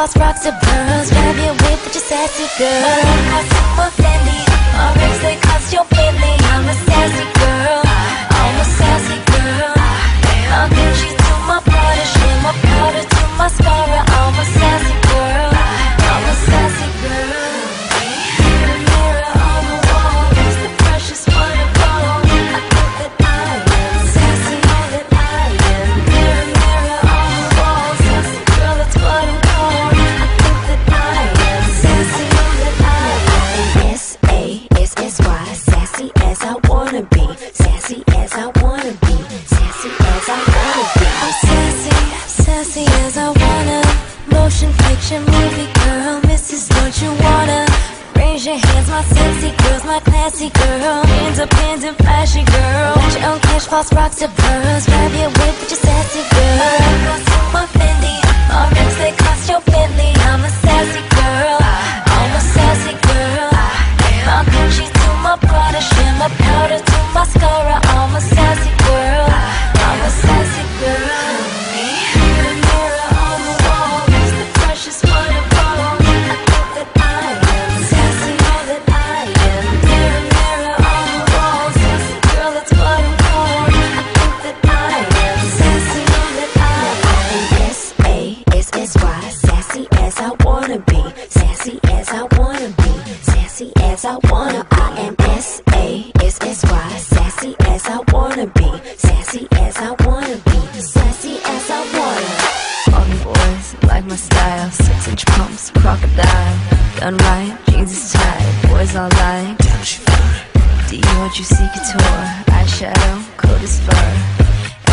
cross rocks to pearls. Grab your whip, your sassy girl. Your hands, my sexy girls, my classy girl, independent, flashy girl. Got your own cash, false rocks to pearls. Grab your whip with your sassy girl. My Fendi, my rings they cost your Bentley. I'm a sassy girl, as I wanna. I am S A S S Y, sassy as I wanna be, sassy as I wanna be, sassy as I wanna. All the boys like my style. Six inch pumps, crocodile. Done right, jeans is tight. Boys all like. Damn, she fine. Dior, Juicy Couture. Eyeshadow, coat is fur.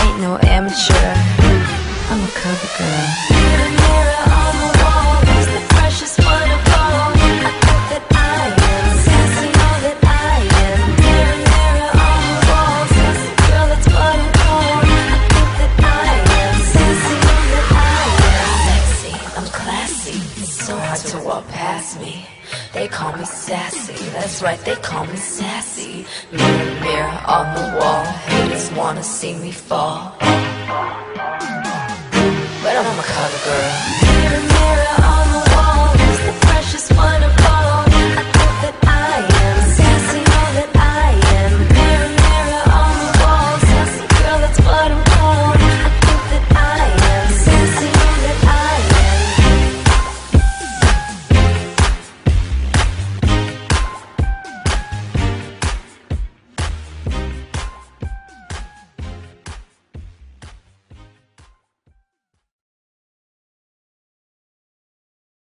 Ain't no amateur. I'm a cover girl. pass me. They call me sassy, that's right, they call me sassy. Mirror, mirror on the wall, haters wanna see me fall. But I'm a cover girl. Mirror, mirror on the wall, who's the precious one of all. I think that I am sassy, all that I am. Mirror, mirror on the wall, sassy girl, that's what I'm.